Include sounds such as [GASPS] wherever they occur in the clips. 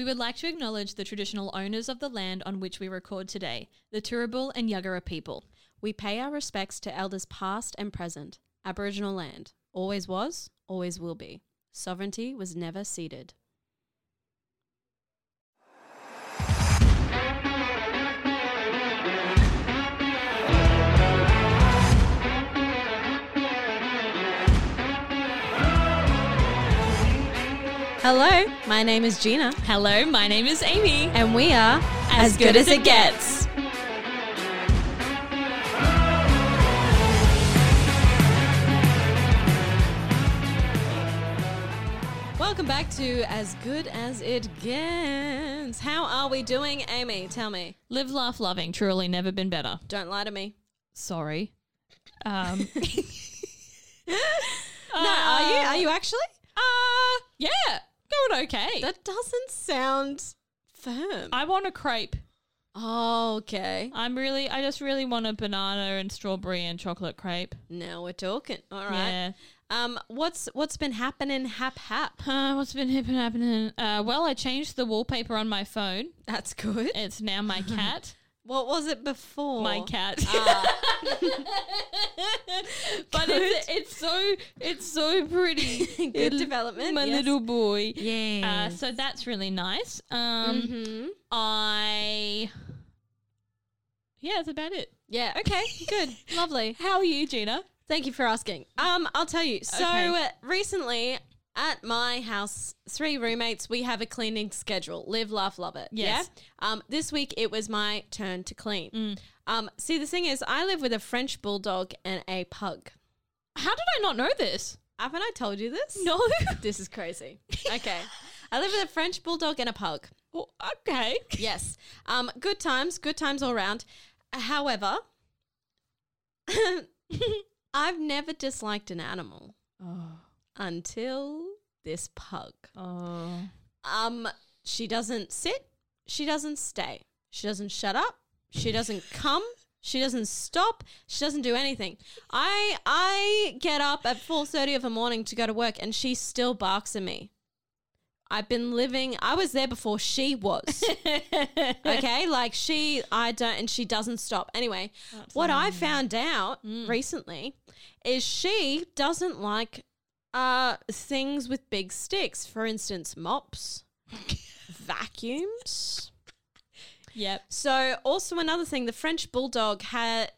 We would like to acknowledge the traditional owners of the land on which we record today, the Turrbal and Yuggera people. We pay our respects to elders past and present. Aboriginal land always was, always will be. Sovereignty was never ceded. Hello, my name is Gina, Hello, my name is Amy. and we are As Good As It Gets. Welcome back to As Good As It Gets. How are we doing, Amy? Tell me. Live, laugh, loving. Truly never been better. Don't lie to me. Sorry. Um, [LAUGHS] No, are you? Are you actually? uh, yeah, going okay. That doesn't sound firm. I want a crepe. Oh, okay. I'm really, I just really want a banana and strawberry and chocolate crepe. Now we're talking. All right. Yeah. Um, what's what's been happening? Hap hap. Uh, what's been happen- happening? Uh, well, I changed the wallpaper on my phone. That's good. It's now my [LAUGHS] cat. What was it before? my cat. Ah. [LAUGHS] but it's, it's so it's so pretty. [LAUGHS] Good It'll- development, My yes. little boy. Yeah. Uh, so that's really nice. Um, hmm I. Yeah, that's about it. Yeah. Okay. Good. [LAUGHS] Lovely. How are you, Gina? Thank you for asking. Um, I'll tell you. So Okay. uh, recently at my house, three roommates, we have a cleaning schedule. Live, laugh, love it. Yes. Yeah. Um, this week it was my turn to clean. Mm. Um, see, the thing is, I live with a French bulldog and a pug. How did I not know this? Haven't I told you this? No. [LAUGHS] This is crazy. [LAUGHS] Okay. I live with a French bulldog and a pug. Oh, okay. [LAUGHS] Yes. Um, good times, good times all round. However, I've never disliked an animal Oh. Until this pug. Oh. Um, she doesn't sit, she doesn't stay. She doesn't shut up, she doesn't come, she doesn't stop, she doesn't do anything. I I get up at 4:30 of the morning to go to work and she still barks at me. I've been living I was there before she was. [LAUGHS] okay like she i don't and she doesn't stop anyway what i found out recently is she doesn't like uh things with big sticks. For instance mops [LAUGHS] vacuums. Yep. so also another thing the french bulldog had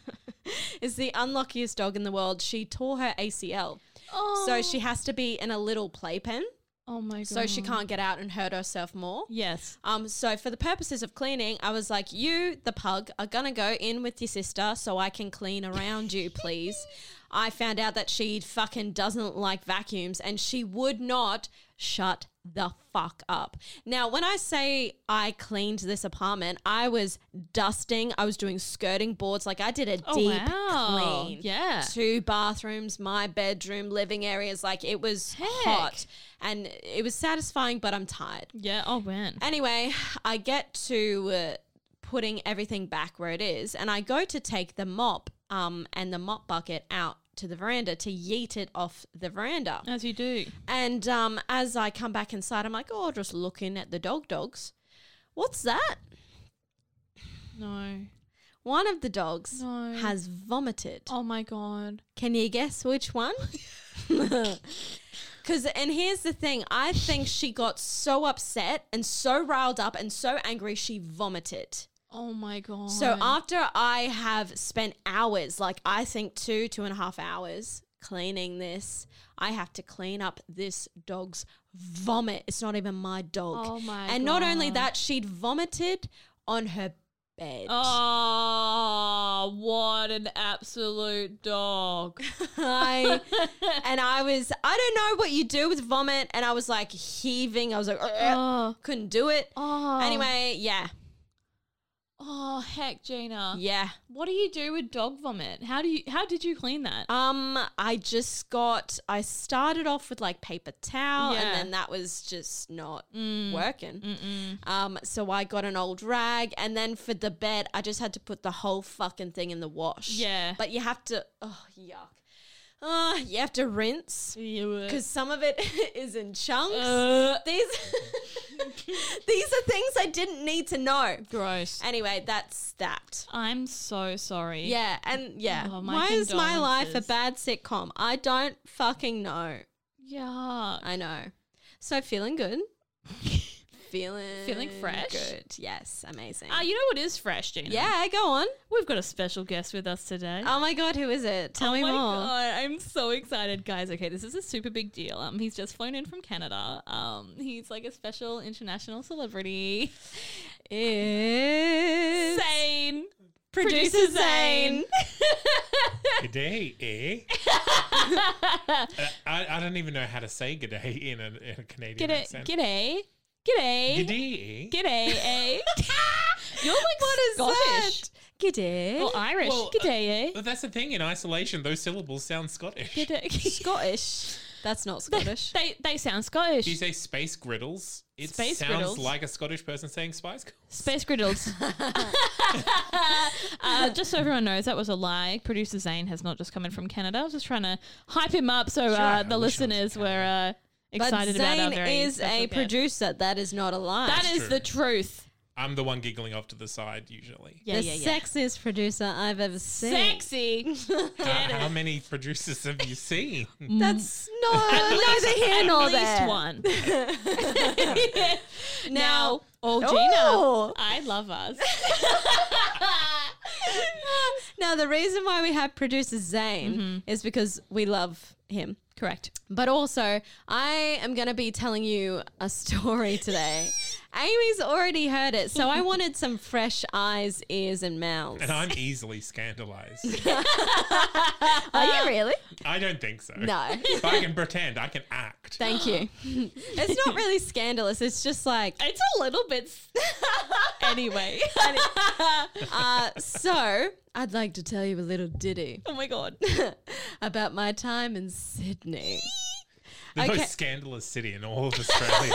[LAUGHS] is the unluckiest dog in the world. She tore her acl Oh. so she has to be in a little playpen Oh my god. so she can't get out and hurt herself more Yes. um, so for the purposes of cleaning, I was like, you, the pug, are gonna go in with your sister so I can clean around you, please. [LAUGHS] I found out that she fucking doesn't like vacuums and she would not shut the fuck up. Now, when I say I cleaned this apartment, I was dusting, I was doing skirting boards, like I did a Oh, deep wow. clean. Yeah. Two bathrooms, my bedroom, living areas, like it was Heck. hot and it was satisfying, but I'm tired. Yeah. Oh man. Anyway, I get to uh, putting everything back where it is, and I go to take the mop um, and the mop bucket out to the veranda to yeet it off the veranda. As you do. And um, as I come back inside, I'm like, oh, just looking at the dog dogs. What's that? No. One of the dogs No. has vomited. Oh my god. Can you guess which one? [LAUGHS] [LAUGHS] Because, and here's the thing I think she got so upset and so riled up and so angry, she vomited. Oh my god. So after I have spent hours, like I think two, two and a half hours cleaning this, I have to clean up this dog's vomit. It's not even my dog. Oh my And not only that, she'd vomited on her bed. Oh, what an absolute dog. [LAUGHS] I and I was I don't know what you do with vomit, and I was like heaving. I was like, Oh. couldn't do it. Oh. Anyway, yeah, Oh, heck, Gina. yeah. What do you do with dog vomit? How do you how did you clean that? Um, I just got. I started off with like paper towel, Yeah. and then that was just not Mm. working. Um, so I got an old rag, and then for the bed, I just had to put the whole fucking thing in the wash. Yeah. but you have to. Oh yuck. Uh, you have to rinse because some of it [LAUGHS] is in chunks. Uh, these [LAUGHS] these are things I didn't need to know. gross. Anyway, that's that. I'm so sorry. Yeah, and yeah. Oh, Why is my life a bad sitcom? I don't fucking know. Yeah. I know. So feeling good. [LAUGHS] feeling Feeling fresh? Good. Yes, amazing. Ah, you know what is fresh, Gina? yeah, go on. We've got a special guest with us today. Oh my god, who is it? Tell me oh me my more. God, I'm so excited, guys. Okay, this is a super big deal. Um, he's just flown in from Canada. Um, he's like a special international celebrity. It's Zane, producer Zane. Good [LAUGHS] day, eh? [LAUGHS] Uh, I, I don't even know how to say good day in a, in a Canadian G'day, accent. g'day, g'day, Good day, eh? g'day, eh? [LAUGHS] [LAUGHS] You're like What is Scottish that? G'day. or Irish. Well, g'day, eh? But that's the thing, in isolation, those syllables sound Scottish. G'day. [LAUGHS] Scottish. That's not Scottish. They they sound Scottish. Do you say space griddles? It Space sounds griddles? like a Scottish person saying spice girls. Space griddles. uh, just so everyone knows, that was a lie. Producer Zane has not just come in from Canada. I was just trying to hype him up so Sure, uh, the wish I was listeners were uh, excited but about our Zane very is a guest. producer. That is not a lie. That is true. the truth. I'm the one giggling off to the side usually. Yeah, the yeah, yeah. sexiest producer I've ever seen. Sexy. [LAUGHS] How, how many producers have you seen? [LAUGHS] Mm. That's no, neither here At nor least there. one. [LAUGHS] Now, now, oh, Gina, Oh. I love us. Now the reason why we have producer Zane Mm-hmm. is because we love him. Correct. But also, I am going to be telling you a story today. [LAUGHS] Amy's already heard it, so I wanted some fresh eyes, ears, and mouths. And I'm easily scandalized. [LAUGHS] Are you really? I don't think so. No. If I can pretend, I can act. Thank you. it's not really scandalous. It's just like, It's a little bit. s- [LAUGHS] anyway. [LAUGHS] uh, so I'd like to tell you a little ditty oh my god. about my time in Sydney. the okay. most scandalous city in all of Australia.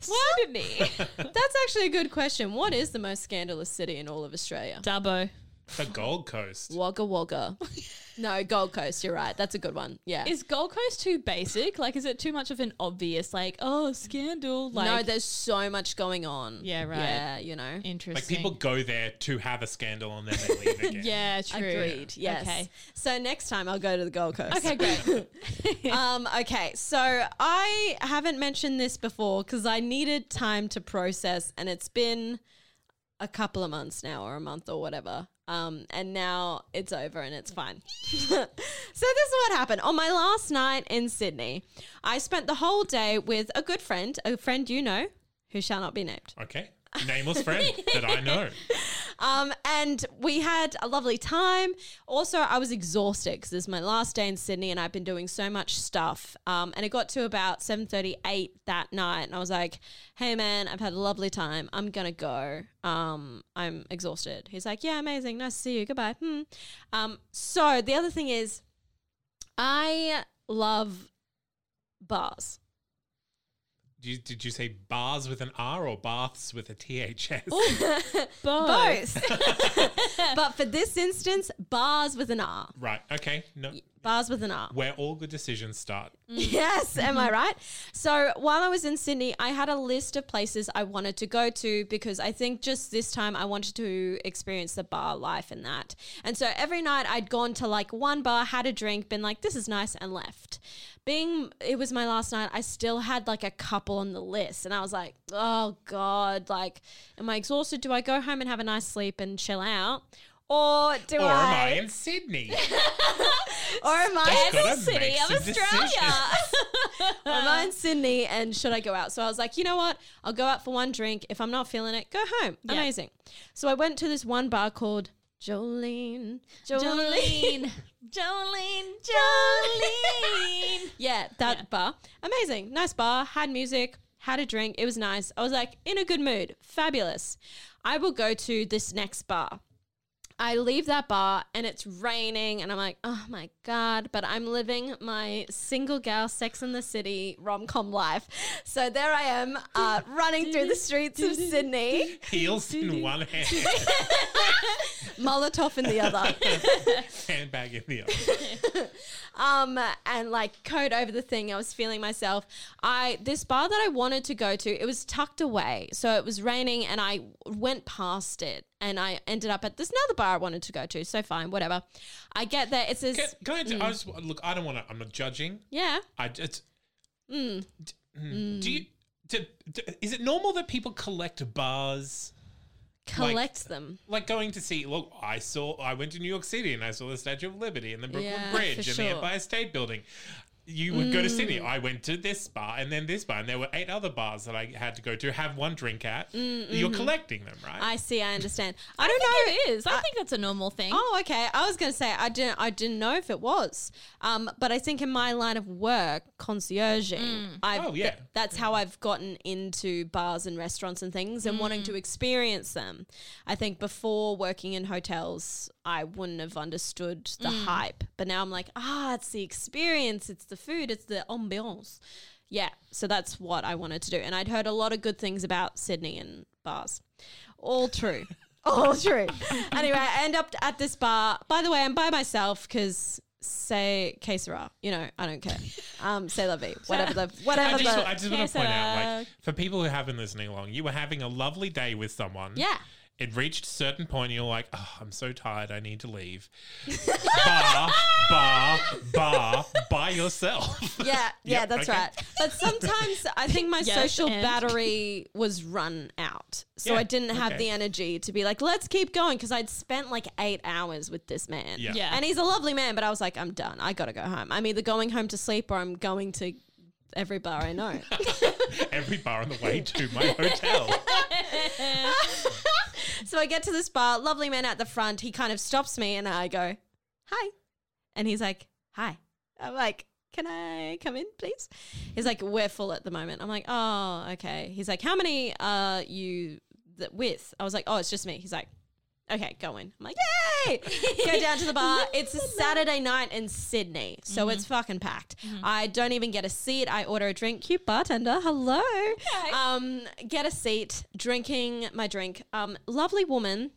Sydney. [LAUGHS] That's actually a good question. What is the most scandalous city in all of Australia? Dubbo. The Gold Coast. Wagga Wagga. [LAUGHS] no, Gold Coast. You're right. That's a good one. Yeah. Is Gold Coast too basic? Like, is it too much of an obvious, like, oh, scandal? Like, no, there's so much going on. Yeah, right. Yeah, you know. interesting. Like people go there to have a scandal and then they leave [LAUGHS] again. Yeah, true. Agreed. Yes. Okay. So next time I'll go to the Gold Coast. Okay, great. [LAUGHS] um, okay, so I haven't mentioned this before because I needed time to process, and it's been a couple of months now, or a month, or whatever. Um, and now it's over and it's fine. [LAUGHS] so this is what happened on my last night in Sydney. I spent the whole day with a good friend, a friend you know, who shall not be named. Okay. Nameless friend that I know. [LAUGHS] Um, and we had a lovely time. Also, I was exhausted because this is my last day in Sydney, and I've been doing so much stuff. Um, and it got to about seven thirty, eight that night, and I was like, "Hey, man, I've had a lovely time. I'm gonna go. Um, I'm exhausted." He's like, "Yeah, amazing. Nice to see you. Goodbye." Hmm. Um, so the other thing is, I love bars. Did you, did you say bars with an R or baths with a THS? [LAUGHS] Both. [LAUGHS] but for this instance, bars with an R. Right. Okay. No. Bars with an R. Where all good decisions start. [LAUGHS] Yes, am I right? So while I was in Sydney, I had a list of places I wanted to go to because I think just this time I wanted to experience the bar life and that. And so every night I'd gone to like one bar, had a drink, been like, this is nice, and left. Being it was my last night, I still had like a couple on the list. And I was like, oh God, like, am I exhausted? Do I go home and have a nice sleep and chill out? Or do Or am I I, in Sydney? [LAUGHS] or am I in the city of Australia? [LAUGHS] I'm in Sydney, and should I go out? So I was like, you know what? I'll go out for one drink. If I'm not feeling it, go home. Yeah. Amazing. So I went to this one bar called Jolene. Jolene. Jolene. [LAUGHS] Jolene. [LAUGHS] Yeah, that Yeah. bar. Amazing. Nice bar. Had music, had a drink. It was nice. I was like, in a good mood. Fabulous. I will go to this next bar. I leave that bar and it's raining, and I'm like, oh my God, but I'm living my single gal Sex in the City rom com life. So there I am, uh, running through the streets of Sydney, Heels in one hand, [LAUGHS] Molotov in the other. [LAUGHS] handbag in the other. [LAUGHS] um and like coat over the thing i was feeling myself i this bar that i wanted to go to it was tucked away so it was raining and i went past it and i ended up at this another bar i wanted to go to so fine whatever i get there it says Can, can I, ju- I just look? I don't want to. I'm not judging. yeah I just. Mm. d- mm, Do you? Do, do, is it normal that people collect bars? collect them Like going to see, look, I saw, I went to New York City and I saw the Statue of Liberty and the Brooklyn Yeah, Bridge and the. Empire State Building. You would go to Mm. Sydney. I went to this bar and then this bar, and there were eight other bars that I had to go to, have one drink at. You're collecting them, right? Mm, mm-hmm. i see i understand i, [LAUGHS] I don't think know it is. I, think that's a normal thing. Oh, okay. I was going to say I didn't. I didn't know if it was. Um, but I think in my line of work, concierging, I've, Oh, yeah. th- that's how I've gotten into bars and restaurants and things and wanting to experience them. I think before working in hotels, I wouldn't have understood the hype. But now I'm like, ah, it's the experience, it's the food, it's the ambiance. Yeah. So that's what I wanted to do, and I'd heard a lot of good things about Sydney and bars. All true. [LAUGHS] All true. Anyway, I end up at this bar. By the way, I'm by myself because say que sera. You know, I don't care. Um, say la [LAUGHS] vie. Whatever the whatever I just, the I just want to point out, like, for people who haven't listening along, you were having a lovely day with someone. yeah. It reached a certain point, and you're like, oh, I'm so tired, I need to leave. [LAUGHS] bar, bar, bar, by yourself. [LAUGHS] Yeah, yeah, Yep, that's okay. right. But sometimes I think my [LAUGHS] Yes, social and? battery was run out. So Yeah, I didn't have okay. the energy to be like, let's keep going because I'd spent like eight hours with this man. Yeah. Yeah. And he's a lovely man, but I was like, I'm done. I got to go home. I'm either going home to sleep or I'm going to every bar I know. Every bar on the way to my hotel. So I get to this bar, lovely man at the front. He kind of stops me and I go, Hi. And he's like, Hi. I'm like, Can I come in, please? He's like, We're full at the moment. I'm like, Oh, okay. He's like, How many are you th- with? I was like, Oh, it's just me. He's like, Okay, go in. I'm like, Yay! go down to the bar. [LAUGHS] It's a Saturday night in Sydney, so it's fucking packed. I don't even get a seat. I order a drink. Cute bartender. Hello. Um, get a seat, drinking my drink. Um, lovely woman.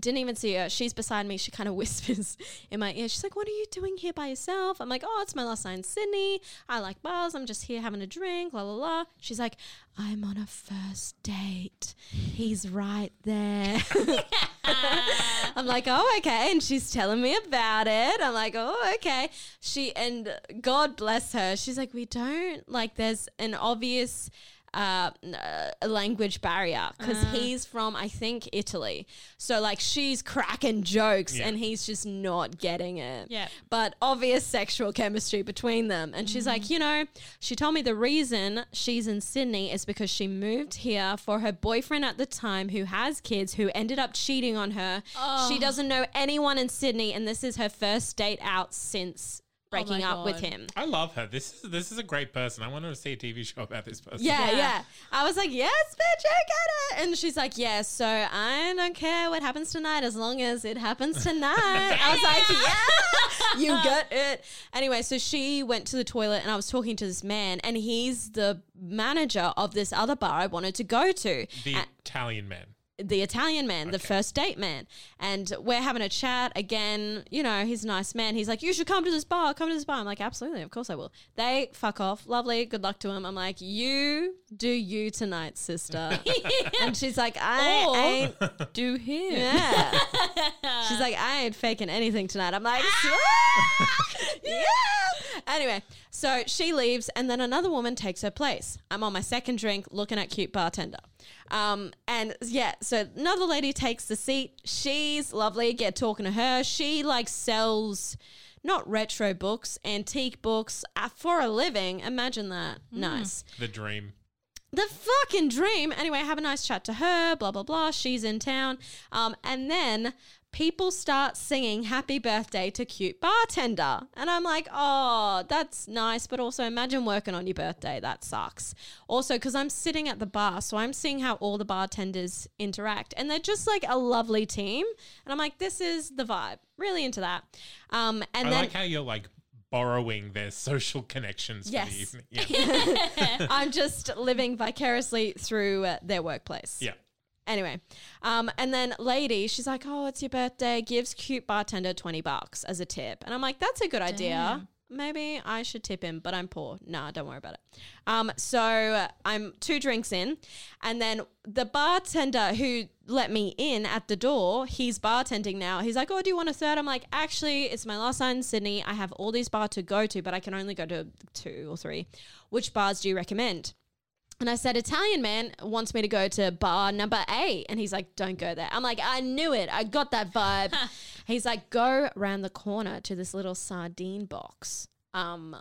Didn't even see her. She's beside me. She kind of [LAUGHS] whispers in my ear. She's like, What are you doing here by yourself? I'm like, Oh, it's my last night in Sydney. I like bars. I'm just here having a drink. La la la. She's like, I'm on a first date. He's right there. [LAUGHS] I'm like, oh, okay. And she's telling me about it. I'm like, oh, okay. She, and God bless her. She's like, we don't, like, there's an obvious uh, uh, a language barrier because he's from, I think, Italy. So, like, she's cracking jokes Yeah. and he's just not getting it. Yeah. But obvious sexual chemistry between them. And she's like, you know, she told me the reason she's in Sydney is because she moved here for her boyfriend at the time who has kids who ended up cheating on her. She doesn't know anyone in Sydney, and this is her first date out since Oh breaking up with him. I love her. This is this is a great person. I want to see a TV show about this person. Yeah, Yeah. yeah, I was like, yes, bitch, I get it. And she's like, yes, so I don't care what happens tonight as long as it happens [LAUGHS] tonight. I was like, [LAUGHS] yeah, you get it. Anyway, so she went to the toilet and I was talking to this man, and he's the manager of this other bar I wanted to go to. The A- Italian man. The Italian man, the first date man. And we're having a chat again. You know, he's a nice man. He's like, You should come to this bar. Come to this bar. I'm like, Absolutely. Of course I will. They fuck off. Lovely. Good luck to him. I'm like, You do you tonight, sister. [LAUGHS] [LAUGHS] and she's like, I Or- ain't. [LAUGHS] Do him. Yeah. She's like, I ain't faking anything tonight. I'm like, ah! yeah. Anyway, so she leaves, and then another woman takes her place. I'm on my second drink, looking at cute bartender. Um, and yeah, so another lady takes the seat. She's lovely. Get talking to her. She like sells not retro books, antique books uh, for a living. Imagine that. Nice. The dream. The fucking dream. Anyway, have a nice chat to her, blah, blah, blah. She's in town. Um, and then people start singing happy birthday to cute bartender. And I'm like, oh, that's nice. But also imagine working on your birthday. That sucks. Also, because I'm sitting at the bar, so I'm seeing how all the bartenders interact. And they're just like a lovely team. And I'm like, this is the vibe. Really into that. Um, and I then like how you're like borrowing their social connections Yes. for the evening. Yeah. [LAUGHS] I'm just living vicariously through uh, their workplace. yeah. Anyway, um, and then lady, she's like, "Oh, it's your birthday." Gives cute bartender twenty bucks as a tip, and I'm like, "That's a good idea. Maybe I should tip him, but I'm poor. Nah, don't worry about it." Um, so I'm two drinks in, and then the bartender who let me in at the door, he's bartending now. He's like, "Oh, do you want a third? I'm like, "Actually, it's my last night in Sydney. I have all these bars to go to, but I can only go to two or three. Which bars do you recommend?" And I said, Italian man wants me to go to bar number eight. And he's like, don't go there. I'm like, I knew it. I got that vibe. [LAUGHS] he's like, go around the corner to this little sardine box. Um,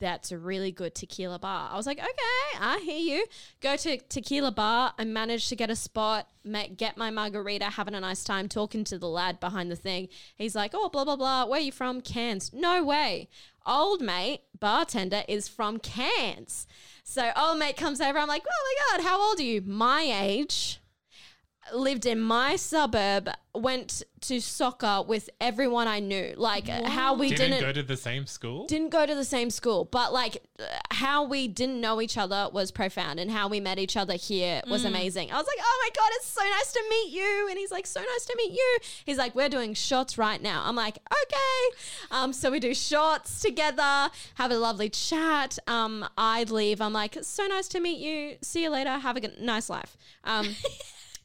that's a really good tequila bar. I was like, okay, I hear you. Go to tequila bar. I managed to get a spot, get my margarita, having a nice time talking to the lad behind the thing. He's like, oh, blah, blah, blah. Where are you from? Cairns. No way. Old mate, bartender, is from Cairns. So old mate comes over. I'm like, oh my God, how old are you? My age lived in my suburb, went to soccer with everyone I knew. Like how we Didn't, didn't go to the same school. didn't go to the same school, but like uh, how we didn't know each other was profound, and how we met each other here was amazing. I was like, oh my god, it's so nice to meet you, and he's like, so nice to meet you. He's like, we're doing shots right now. I'm like, okay. Um, so we do shots together, have a lovely chat. Um, I leave. I'm like, so nice to meet you. See you later. Have a good, nice life. Um. [LAUGHS]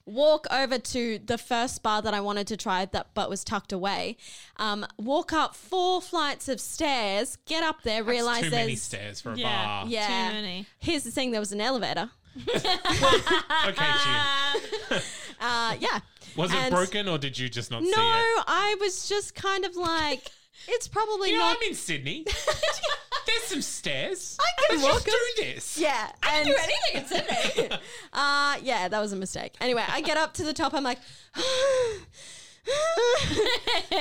walk over to the first bar that I wanted to try that but was tucked away. Um, walk up four flights of stairs, get up there, That's realize too many there's stairs for a Yeah. bar. yeah. Too many. Here's the thing: there was an elevator. [LAUGHS] Okay, Jim. [LAUGHS] Uh, yeah. Was it broken or did you just not No, see it? No, I was just kind of like, it's probably You know, not. I'm in Sydney. [LAUGHS] There's some stairs. I can Let's walk just do this. yeah, I and do anything in Sydney. [LAUGHS] Uh, yeah, that was a mistake. Anyway, I get up to the top. I'm like, [GASPS]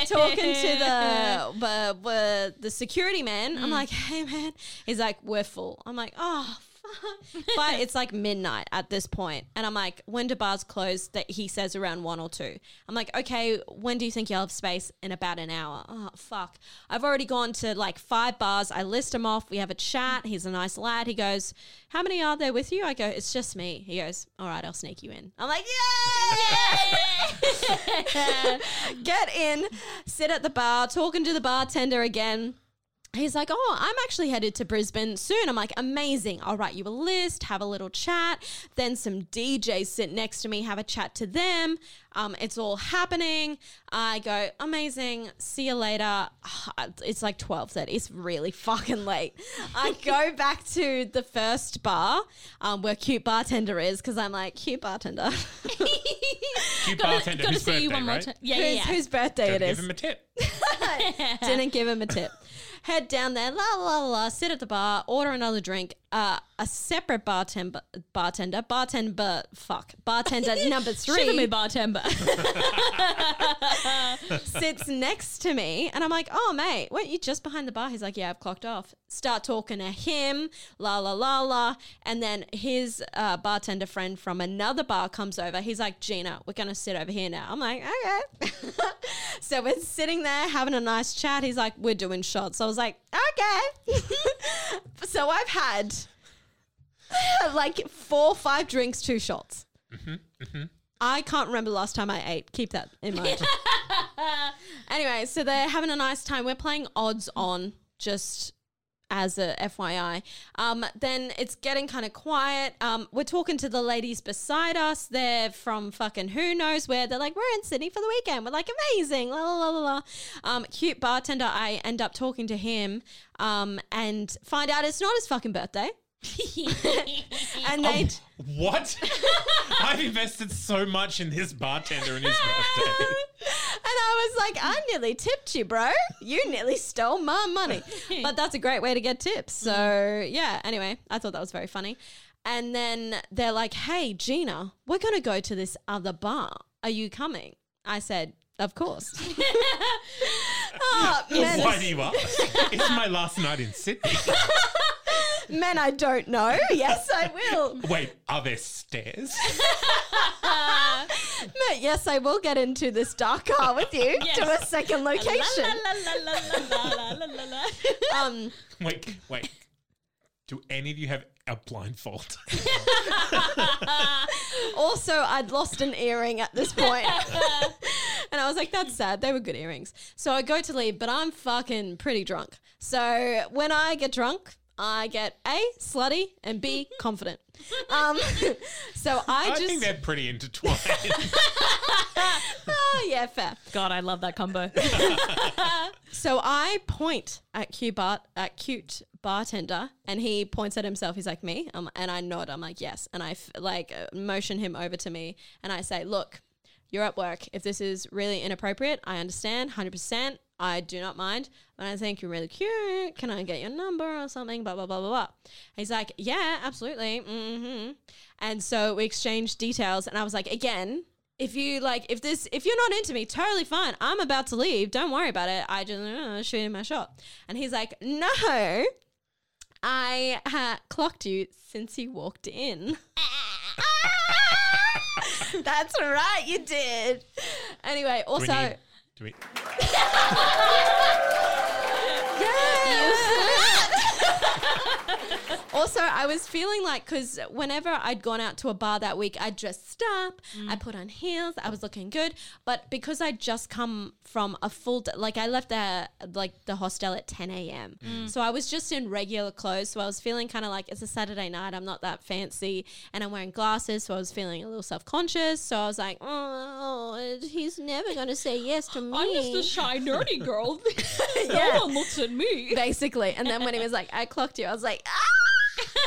talking to the the, the the security man. I'm like, hey man. He's like, we're full. I'm like, oh. [LAUGHS] But it's like midnight at this point, and I'm like, when do bars close? That he says around one or two. I'm like, okay, when do you think you'll have space? In about an hour. Oh fuck! I've already gone to like five bars. I list them off. We have a chat. He's a nice lad. He goes, how many are there with you? I go, it's just me. He goes, all right, I'll sneak you in. I'm like, yeah! [LAUGHS] Get in, sit at the bar, talking to the bartender again. He's like, Oh, I'm actually headed to Brisbane soon. I'm like, Amazing. I'll write you a list, have a little chat. Then some DJs sit next to me, have a chat to them. Um, it's all happening. I go, Amazing. See you later. [SIGHS] It's like 12:30. It's really fucking late. I [LAUGHS] go back to the first bar um, where cute bartender is because I'm like, cute bartender. [LAUGHS] Cute bartender Gotta whose see birthday, you one more time. Yeah, whose, yeah, yeah. whose birthday Gotta it is. Give him a tip. [LAUGHS] Didn't give him a tip. Head down there, la la la, la, sit at the bar, order another drink. Uh, a separate bartender, bartender, bartender, fuck, bartender [LAUGHS] number three. Shiver me, bartender. [LAUGHS] sits next to me, and I'm like, "Oh, mate, weren't you just behind the bar?" He's like, "Yeah, I've clocked off." Start talking to him, la la la la, and then his uh, bartender friend from another bar comes over. He's like, "Gina, we're gonna sit over here now." I'm like, "Okay." [LAUGHS] [LAUGHS] so we're sitting there having a nice chat. He's like, "We're doing shots." I was like, "Okay." [LAUGHS] so I've had [LAUGHS] like four, five drinks, two shots. Mm-hmm, mm-hmm. I can't remember the last time I ate. Keep that in mind. anyway, so they're having a nice time. We're playing odds on just as a FYI. Um, then it's getting kind of quiet. Um, we're talking to the ladies beside us. They're from fucking who knows where. They're like, we're in Sydney for the weekend. We're like, amazing. La la la la. Um, cute bartender. I end up talking to him um, and find out it's not his fucking birthday. [LAUGHS] and oh, they. What? [LAUGHS] I've invested so much in this bartender and his birthday. [LAUGHS] and I was like, I nearly tipped you, bro. You nearly stole my money. But that's a great way to get tips. So, yeah, anyway, I thought that was very funny. And then they're like, hey, Gina, we're going to go to this other bar. Are you coming? I said, of course. oh, men, Why do you ask? it's my last night in Sydney. Men I don't know. Yes, I will. Wait, are there stairs? Men, yes, I will get into this dark car with you to a second location. Um, Wait, wait. Do any of you have a blindfold? Also, I'd lost an earring at this point. and I was like, that's sad. They were good earrings. So I go to leave, but I'm fucking pretty drunk. So when I get drunk, I get A, slutty, and B, [LAUGHS] confident. Um, [LAUGHS] so I, I just. think they're pretty intertwined. [LAUGHS] oh, yeah, fair. God, I love that combo. So I point at cute bar at cute bartender, and he points at himself. He's like me, um, and I nod. I'm like yes, and I f- like uh, motion him over to me, and I say, look, you're at work. If this is really inappropriate, I understand, hundred percent. I do not mind, but I think you're really cute. Can I get your number or something? Blah blah blah blah blah. He's like, yeah, absolutely. hmm And so we exchanged details, and I was like, again, if you like, if this, if you're not into me, totally fine. I'm about to leave. Don't worry about it. I just uh, shooting my shot. And he's like, no, I ha- clocked you since you walked in. [LAUGHS] That's right, you did. Anyway, Do we also, need- do we- [LAUGHS] yes. [LAUGHS] also, I was feeling like because whenever I'd gone out to a bar that week, I dressed up, I put on heels, I was looking good. But because I'd just come from a full, d- like I left the like the hostel at 10 a.m. So I was just in regular clothes. So I was feeling kind of like it's a Saturday night. I'm not that fancy, and I'm wearing glasses. So I was feeling a little self conscious. So I was like, oh, he's never gonna say yes to me. I'm just a shy, nerdy girl. [LAUGHS] Yeah. No one looks at me. basically. And then when he was like, I clocked you, I was like, ah!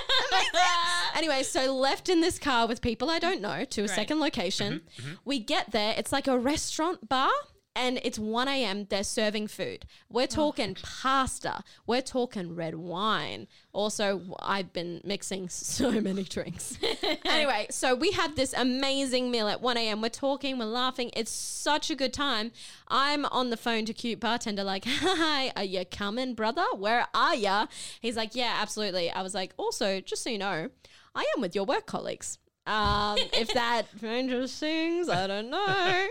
[LAUGHS] anyway, so left in this car with people I don't know to a second location. Mm-hmm. Mm-hmm. We get there, it's like a restaurant bar. And it's 1 a.m. They're serving food. We're oh, talking pasta. We're talking red wine. Also, I've been mixing [LAUGHS] so many drinks. [LAUGHS] anyway, so we had this amazing meal at 1 a.m. We're talking, we're laughing. It's such a good time. I'm on the phone to cute bartender, like, [LAUGHS] hi, are you coming, brother? Where are ya? He's like, yeah, absolutely. I was like, also, just so you know, I am with your work colleagues. Um, if that [LAUGHS] changes sings, I don't know.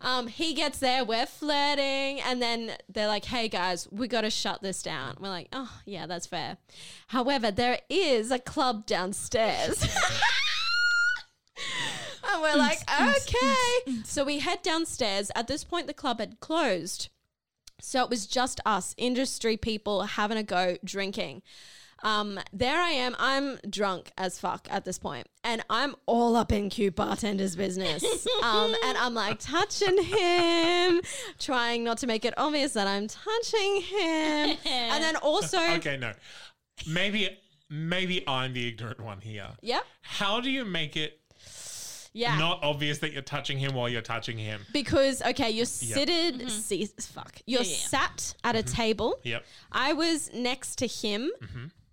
Um, he gets there, we're flirting, and then they're like, hey guys, we got to shut this down. We're like, oh, yeah, that's fair. However, there is a club downstairs. [LAUGHS] and we're like, okay. So we head downstairs. At this point, the club had closed. So it was just us, industry people, having a go drinking. Um, there I am. I'm drunk as fuck at this point, and I'm all up in cute bartender's business. um, [LAUGHS] and I'm like touching him, trying not to make it obvious that I'm touching him, and then [LAUGHS] also, okay, no. Maybe maybe I'm the ignorant one here. Yeah. How do you make it yeah. not obvious that you're touching him while you're touching him? because okay, you're seated. See, fuck, you're Yeah, yeah. sat at a table. Yep. I was next to him.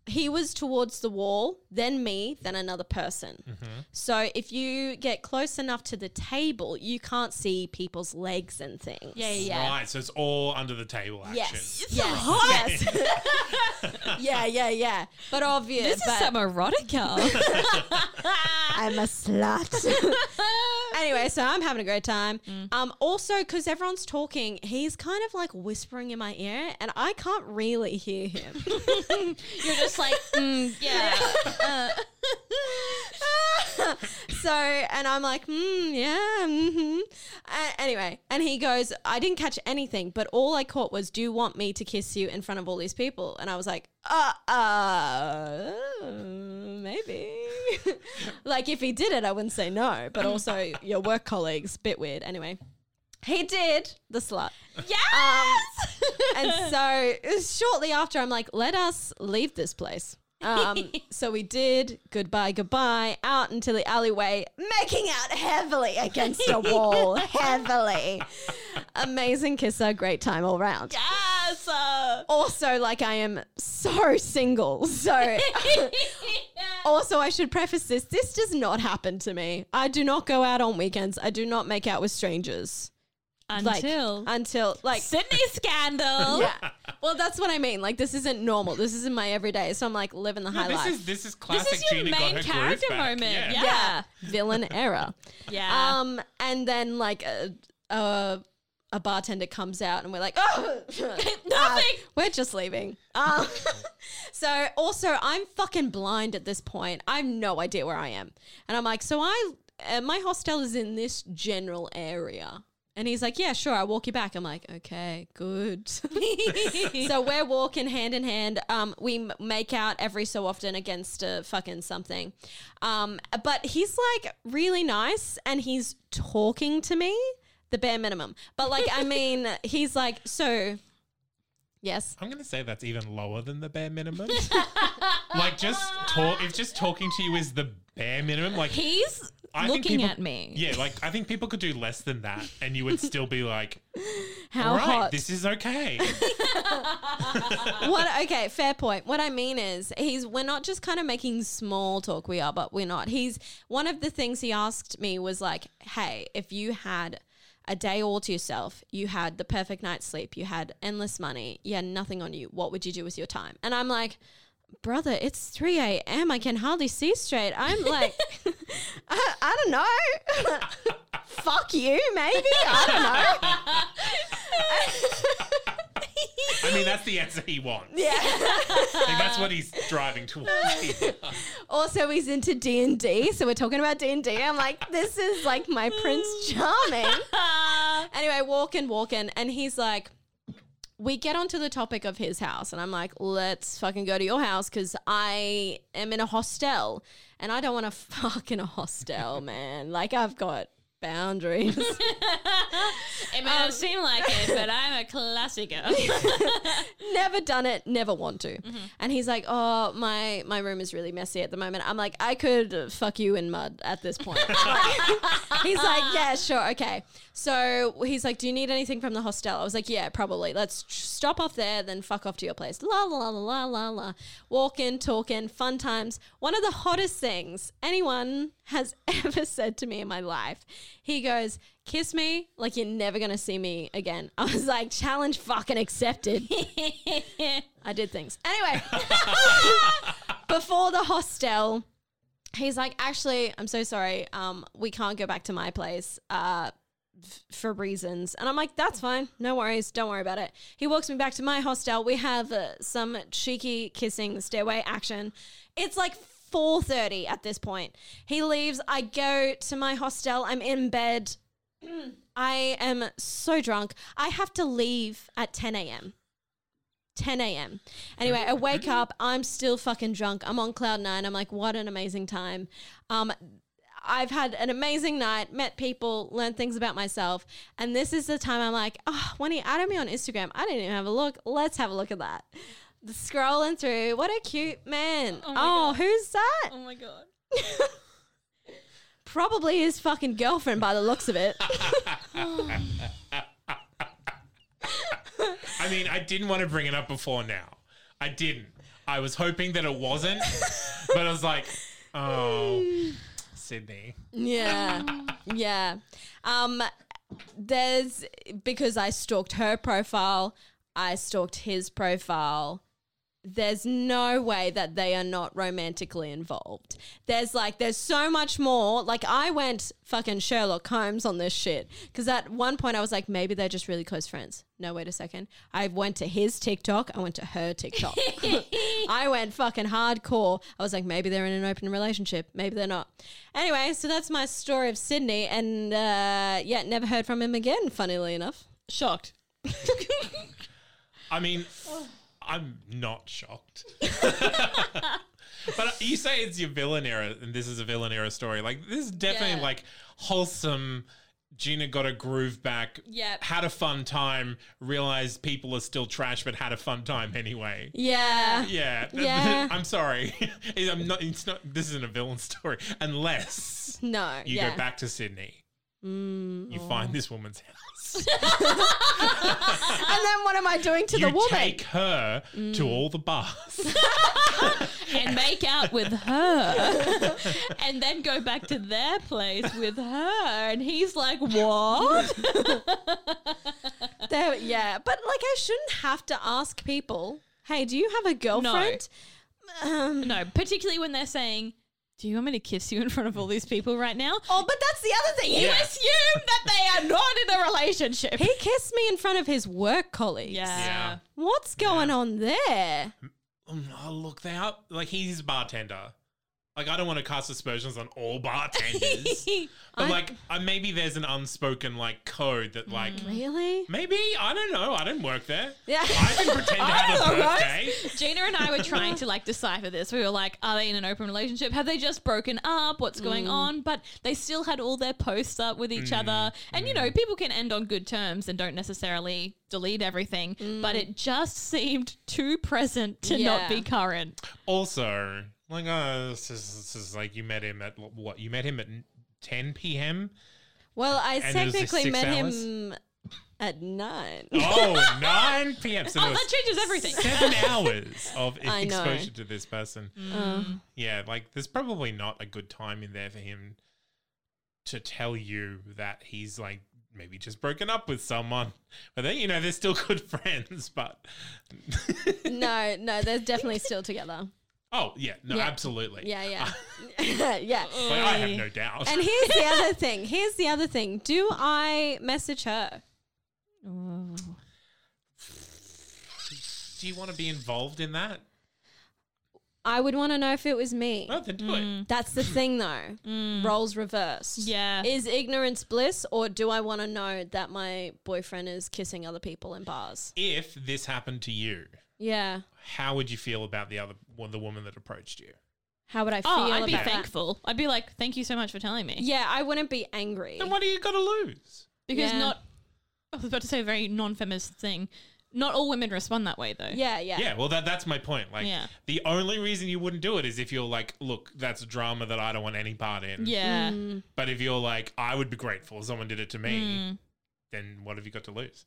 He was towards the wall, then me, then another person. Mm-hmm. So if you get close enough to the table, you can't see people's legs and things. Yeah, yeah, yeah. Right, so it's all under the table action. Yes. Yes. yes. [LAUGHS] yeah, yeah, yeah. But obvious. This is but some erotica. [LAUGHS] [LAUGHS] I'm a slut. Anyway, so I'm having a great time. Um, also, because everyone's talking, he's kind of like whispering in my ear, and I can't really hear him. [LAUGHS] You're just like, mm, yeah. [LAUGHS] [LAUGHS] so, and I'm like, mm, yeah. Mm-hmm. Uh, anyway, and he goes, I didn't catch anything, but all I caught was, do you want me to kiss you in front of all these people? And I was like, uh, uh, maybe. [LAUGHS] like, if he did it, I wouldn't say no, but also [LAUGHS] your work colleagues, bit weird. Anyway. He did the slut. Yes! Um, and so shortly after, I'm like, let us leave this place. Um, [LAUGHS] so we did goodbye, goodbye, out into the alleyway, making out heavily against a wall, [LAUGHS] heavily. Amazing kisser, great time all round. Yes. Also, like I am so single, so [LAUGHS] also I should preface this: this does not happen to me. I do not go out on weekends. I do not make out with strangers. Like, until until like Sydney [LAUGHS] scandal. yeah. Well, that's what I mean. Like this isn't normal. This isn't my everyday. So I'm like living the high this life. is this is classic. This is your Gina main character moment. Yeah. Yeah. yeah, villain era. Yeah. Um, and then like a, a a bartender comes out, and we're like, oh, [LAUGHS] [LAUGHS] Nothing. we're just leaving. Um, so also, I'm fucking blind at this point. I have no idea where I am, and I'm like, so I uh, my hostel is in this general area. And he's like, Yeah, sure, I'll walk you back. I'm like, Okay, good. [LAUGHS] so we're walking hand in hand. Um, we m- make out every so often against a fucking something. Um, but he's like really nice and he's talking to me, the bare minimum. But like, I mean, [LAUGHS] he's like, So, yes. I'm gonna say that's even lower than the bare minimum. [LAUGHS] like just talk. If just talking to you is the bare minimum, like He's I think looking people- at me. Yeah, like I think people could do less than that, and you would still be like, [LAUGHS] How "All right, hot. this is okay." [LAUGHS] [LAUGHS] what okay fair point what i mean is he's we're not just kind of making small talk we are but we're not he's one of the things he asked me was like hey if you had a day all to yourself you had the perfect night's sleep you had endless money you had nothing on you what would you do with your time and i'm like brother it's 3 a.m i can hardly see straight i'm like [LAUGHS] [LAUGHS] I, I don't know [LAUGHS] fuck you maybe i don't know I mean, that's the answer he wants. yeah I think that's what he's driving towards. Also, he's into D and D, so we're talking about D and D. I'm like, this is like my Prince Charming. anyway, walking, walking, and he's like, we get onto the topic of his house, and I'm like, let's fucking go to your house because I am in a hostel, and I don't want to [LAUGHS] fuck in a hostel, man. Like I've got boundaries. [LAUGHS] It may not um, seem like it, but I'm a classy girl. [LAUGHS] never done it, never want to. Mm-hmm. And he's like, "Oh, my my room is really messy at the moment." I'm like, "I could fuck you in mud at this point." He's like, "Yeah, sure, okay." So he's like, "Do you need anything from the hostel?" I was like, "Yeah, probably. Let's stop off there, then fuck off to your place." La la la la la la la. Walking, talking, fun times. One of the hottest things anyone has [LAUGHS] ever said to me in my life. He goes, "Kiss me like you're never gonna see me again." [LAUGHS] I was like, "Challenge fucking accepted." [LAUGHS] I did things. Anyway, before the hostel, he's like, actually, I'm so sorry. Um, we can't go back to my place. Uh, for reasons, and I'm like, that's fine, no worries, don't worry about it. He walks me back to my hostel. We have uh, some cheeky kissing stairway action. It's like 4:30 at this point. He leaves. I go to my hostel. I'm in bed. [CLEARS THROAT] I am so drunk. I have to leave at 10 a.m. 10 a.m. Anyway, I wake up. I'm still fucking drunk. I'm on cloud nine. I'm like, what an amazing time. Um, I've had an amazing night, met people, learned things about myself. And this is the time I'm like, ah, oh, when he added me on Instagram, I didn't even have a look. Let's have a look at that. Scrolling through, what a cute man. Oh Oh, who's that? oh my god. [LAUGHS] Probably his fucking girlfriend by the looks of it. [LAUGHS] I mean, I didn't want to bring it up before now. I didn't. I was hoping that it wasn't, [LAUGHS] but I was like, oh, Sydney. Yeah. yeah. Um there's because I stalked her profile, I stalked his profile. There's no way that they are not romantically involved. There's like there's so much more. Like I went fucking Sherlock Holmes on this shit cuz at one point I was like maybe they're just really close friends. No, wait a second. I went to his TikTok, I went to her TikTok. [LAUGHS] [LAUGHS] I went fucking hardcore. I was like, maybe they're in an open relationship, maybe they're not. Anyway, so that's my story of Sydney, and uh, yeah, never heard from him again. Funnily enough, Shocked. [LAUGHS] I mean, I'm not shocked. [LAUGHS] but you say it's your villain era, and this is a villain era story. Like, this is definitely Yeah. like wholesome Gina got a groove back. Yep. Had a fun time. Realized people are still trash, but had a fun time anyway. Yeah. Yeah. [LAUGHS] Yeah. I'm sorry. [LAUGHS] I'm not. It's not. This isn't a villain story unless No. you yeah. go back to Sydney. Mm, You oh. find this woman's house. [LAUGHS] and then what am I doing to you the woman? take her Mm. to all the bars. [LAUGHS] and make out with her, [LAUGHS] and then go back to their place with her, and he's like, "What?" There, yeah, but like I shouldn't have to ask people. Hey, do you have a girlfriend? Um, no, particularly when they're saying, "Do you want me to kiss you in front of all these people right now?" oh, but that's the other thing. You Yeah. assume that they are [LAUGHS] not in a relationship. he kissed me in front of his work colleagues. yeah. Yeah. What's going on there? Um, oh, look, they are like he's a bartender. Like I don't want to cast aspersions on all bartenders, [LAUGHS] but I- like uh, maybe there's an unspoken like code that mm, like Really? maybe I don't know. I didn't work there. Yeah. I can pretend to [LAUGHS] have a birthday. Geena and I were [LAUGHS] trying to like decipher this. We were like, are they in an open relationship? Have they just broken up? What's going mm. on? But they still had all their posts up with each other. Mm, and you know, people can end on good terms and don't necessarily delete everything. But it just seemed too present to Yeah. not be current. Also, like, oh, this is, this is like you met him at what? You met him at 10 p.m. Well, I And it was just technically met hours? him at nine. Oh, [LAUGHS] 9 p.m. So Oh, that changes everything. Seven hours [LAUGHS] of exposure to this person. Uh, Yeah, like there's probably not a good time in there for him to tell you that he's like maybe just broken up with someone. But then, you know, they're still [LAUGHS] good friends, but no, no, they're definitely still together. Oh, yeah, no, Yeah. absolutely. Yeah, yeah, uh, [LAUGHS] yeah. Like, I have no doubt. And here's the other thing. Here's the other thing. Do I message her? Do you want to be involved in that? I would want to know if it was me. No, then do it. Mm. That's the [LAUGHS] thing, though. Mm. Roles reversed. Yeah. Is ignorance bliss, or do I want to know that my boyfriend is kissing other people in bars? If this happened to you, Yeah. How would you feel about the other well, the woman that approached you? How would I feel Oh, I'd be about that? thankful. I'd be like, thank you so much for telling me. Yeah, I wouldn't be angry. Then what do you got to lose? Because Yeah. not, I was about to say a very non feminist thing. Not all women respond that way, though. Yeah, yeah. Yeah, well, that that's my point. Like, Yeah. the only reason you wouldn't do it is if you're like, look, that's drama that I don't want any part in. Yeah. Mm. But if you're like, I would be grateful if someone did it to me, Mm. then what have you got to lose?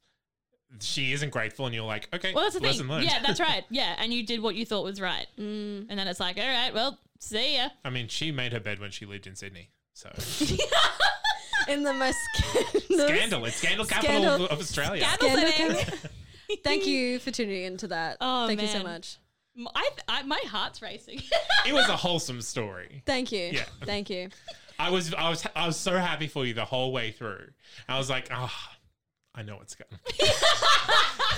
She isn't grateful, and you're like, okay, Well, that's the lesson thing. learned. Yeah, that's [LAUGHS] right. Yeah, and you did what you thought was right. Mm. And then it's like, all right, well, see ya. I mean, she made her bed when she lived in Sydney. So [LAUGHS] In the most scandalous- scandal. It's scandal capital Scandal- of Australia. Scandal Scandal [LAUGHS] Thank you for tuning into that. Oh, Thank you so much. I, I, my heart's racing. it was a wholesome story. Thank you. Yeah. Thank you. I was, I was, I was so happy for you the whole way through. I was like, ah, I know what's going. [LAUGHS]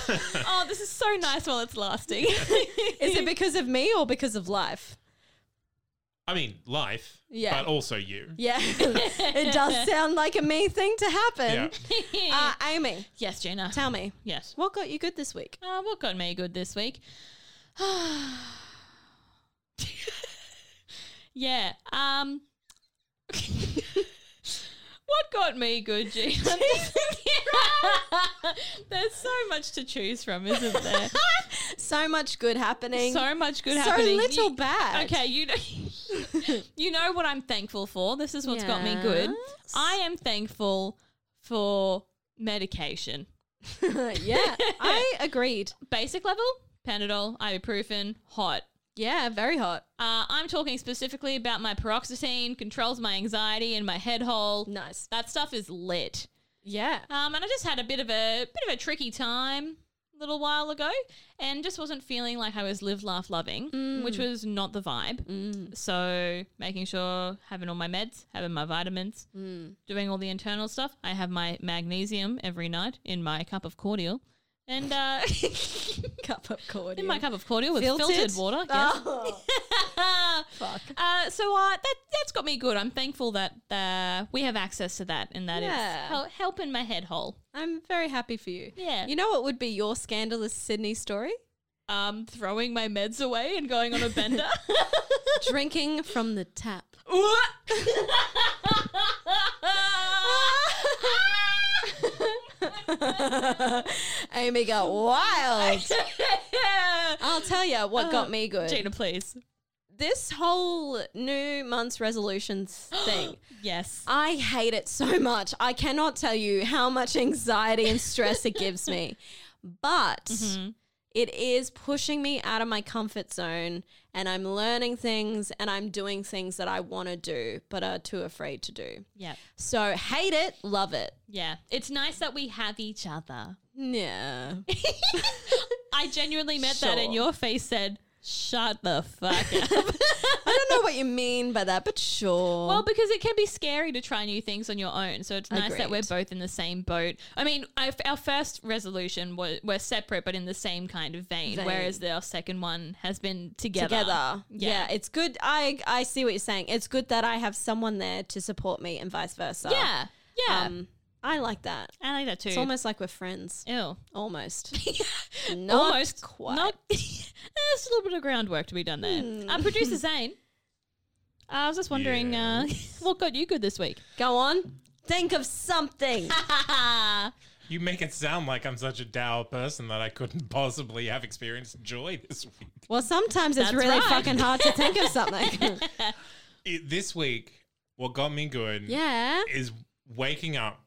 [LAUGHS] oh, this is so nice while it's lasting. [LAUGHS] Is it because of me or because of life? I mean, life, Yeah. but also you. Yeah. it does sound like a me thing to happen. Yeah. Uh, Amy, yes, Geena. tell me, Yes. what got you good this week? Uh, what got me good this week? [SIGHS] yeah. Um. What got me good, Geena? I'm just thinking- There's so much to choose from, isn't there? [LAUGHS] So much good happening. so much good So happening. So little You- bad. Okay, you know, [LAUGHS] you know what I'm thankful for. This is what's got me good. I am thankful for medication. [LAUGHS] yeah, I agreed. Basic level, Panadol, ibuprofen, hot. Yeah, very hot. Uh, I'm talking specifically about my paroxetine, controls my anxiety and my head hole. Nice. That stuff is lit. Yeah. Um, and I just had a bit of a bit of a tricky time a little while ago, and just wasn't feeling like I was live, laugh, loving, which was not the vibe. Mm. So making sure having all my meds, having my vitamins, Mm. doing all the internal stuff. I have my magnesium every night in my cup of cordial, and uh, [LAUGHS] Cup of cordial. in my cup of cordial with Filtered? filtered water. Yes. Oh, [LAUGHS] fuck. Uh, so uh, that that's got me good. I'm thankful that uh, we have access to that and that Yeah. hel- helping my head hole. I'm very happy for you. Yeah. You know what would be your scandalous Sydney story? Um, throwing my meds away and going on a bender. [LAUGHS] Drinking from the tap. [LAUGHS] Amy got wild. [LAUGHS] I'll tell you what got me good. Geena, please. This whole new month's resolutions [GASPS] thing. Yes. I hate it so much. I cannot tell you how much anxiety and stress it gives me. [LAUGHS] But Mm-hmm. it is pushing me out of my comfort zone and I'm learning things and I'm doing things that I want to do but are too afraid to do. Yeah. So hate it, love it. Yeah. It's nice that we have each other. Yeah. [LAUGHS] I genuinely meant that, and your face said, "Shut the fuck [LAUGHS] up." I don't know what you mean by that, but sure. well, because it can be scary to try new things on your own, so it's nice that we're both in the same boat. I mean, I, our first resolution was we're separate, but in the same kind of vein, Vein. whereas the, our second one has been together. together. Yeah. Yeah. it's good. I I see what you're saying. It's good that I have someone there to support me and vice versa. Yeah, yeah. Um, I like that. I like that too. It's almost like we're friends. Ew. Almost. [LAUGHS] Not Almost quite. Not. [LAUGHS] There's a little bit of groundwork to be done there. Hmm. [LAUGHS] Uh, Producer Zane, I was just wondering, uh, what got you good this week? Go on. Think of something. You make it sound like I'm such a dour person that I couldn't possibly have experienced joy this week. well, sometimes it's That's really right. fucking hard to think of something. It, this week, what got me good yeah. is waking up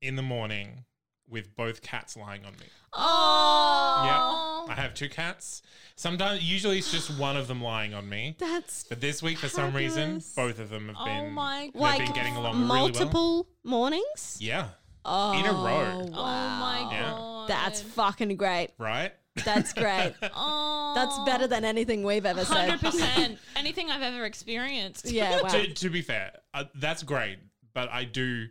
in the morning with both cats lying on me. Oh. Yeah, I have two cats. Sometimes, usually, it's just one of them lying on me. That's But this week, for some reason, Fabulous. both of them have Oh been my they've like been getting along really well. multiple mornings. Yeah, Oh, In a row. Oh my Yeah. god. That's fucking great. right. That's great. [LAUGHS] Oh. That's better than anything we've ever said. Hundred percent. [LAUGHS] Anything I've ever experienced. Yeah, [LAUGHS] wow. to, to be fair, uh, that's great, but I do.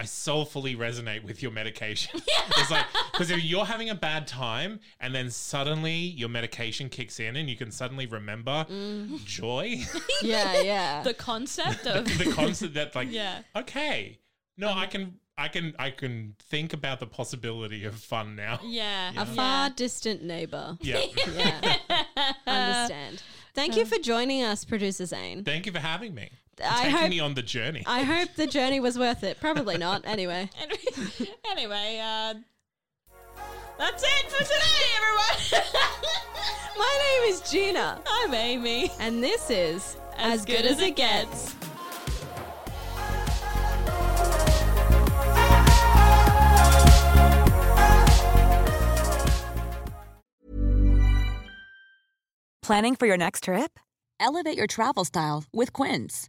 I soulfully resonate with your medication. [LAUGHS] It's like because if you're having a bad time and then suddenly your medication kicks in and you can suddenly remember Mm. joy, [LAUGHS] yeah, yeah. [LAUGHS] The concept of the concept that like Yeah. okay, no, I can, I can, I can think about the possibility of fun now. yeah. a far distant neighbor. Yeah. Yeah. Understand. Thank you for joining us, producer Zane. Thank you for having me. I Taking hope me on the journey. I hope the journey was worth it. Probably not. Anyway. [LAUGHS] Anyway, anyway, uh, that's it for today, everyone. [LAUGHS] My name is Geena, I'm Amy. and this is As, Good, as, It Gets. Planning for your next trip? Elevate your travel style with Quince.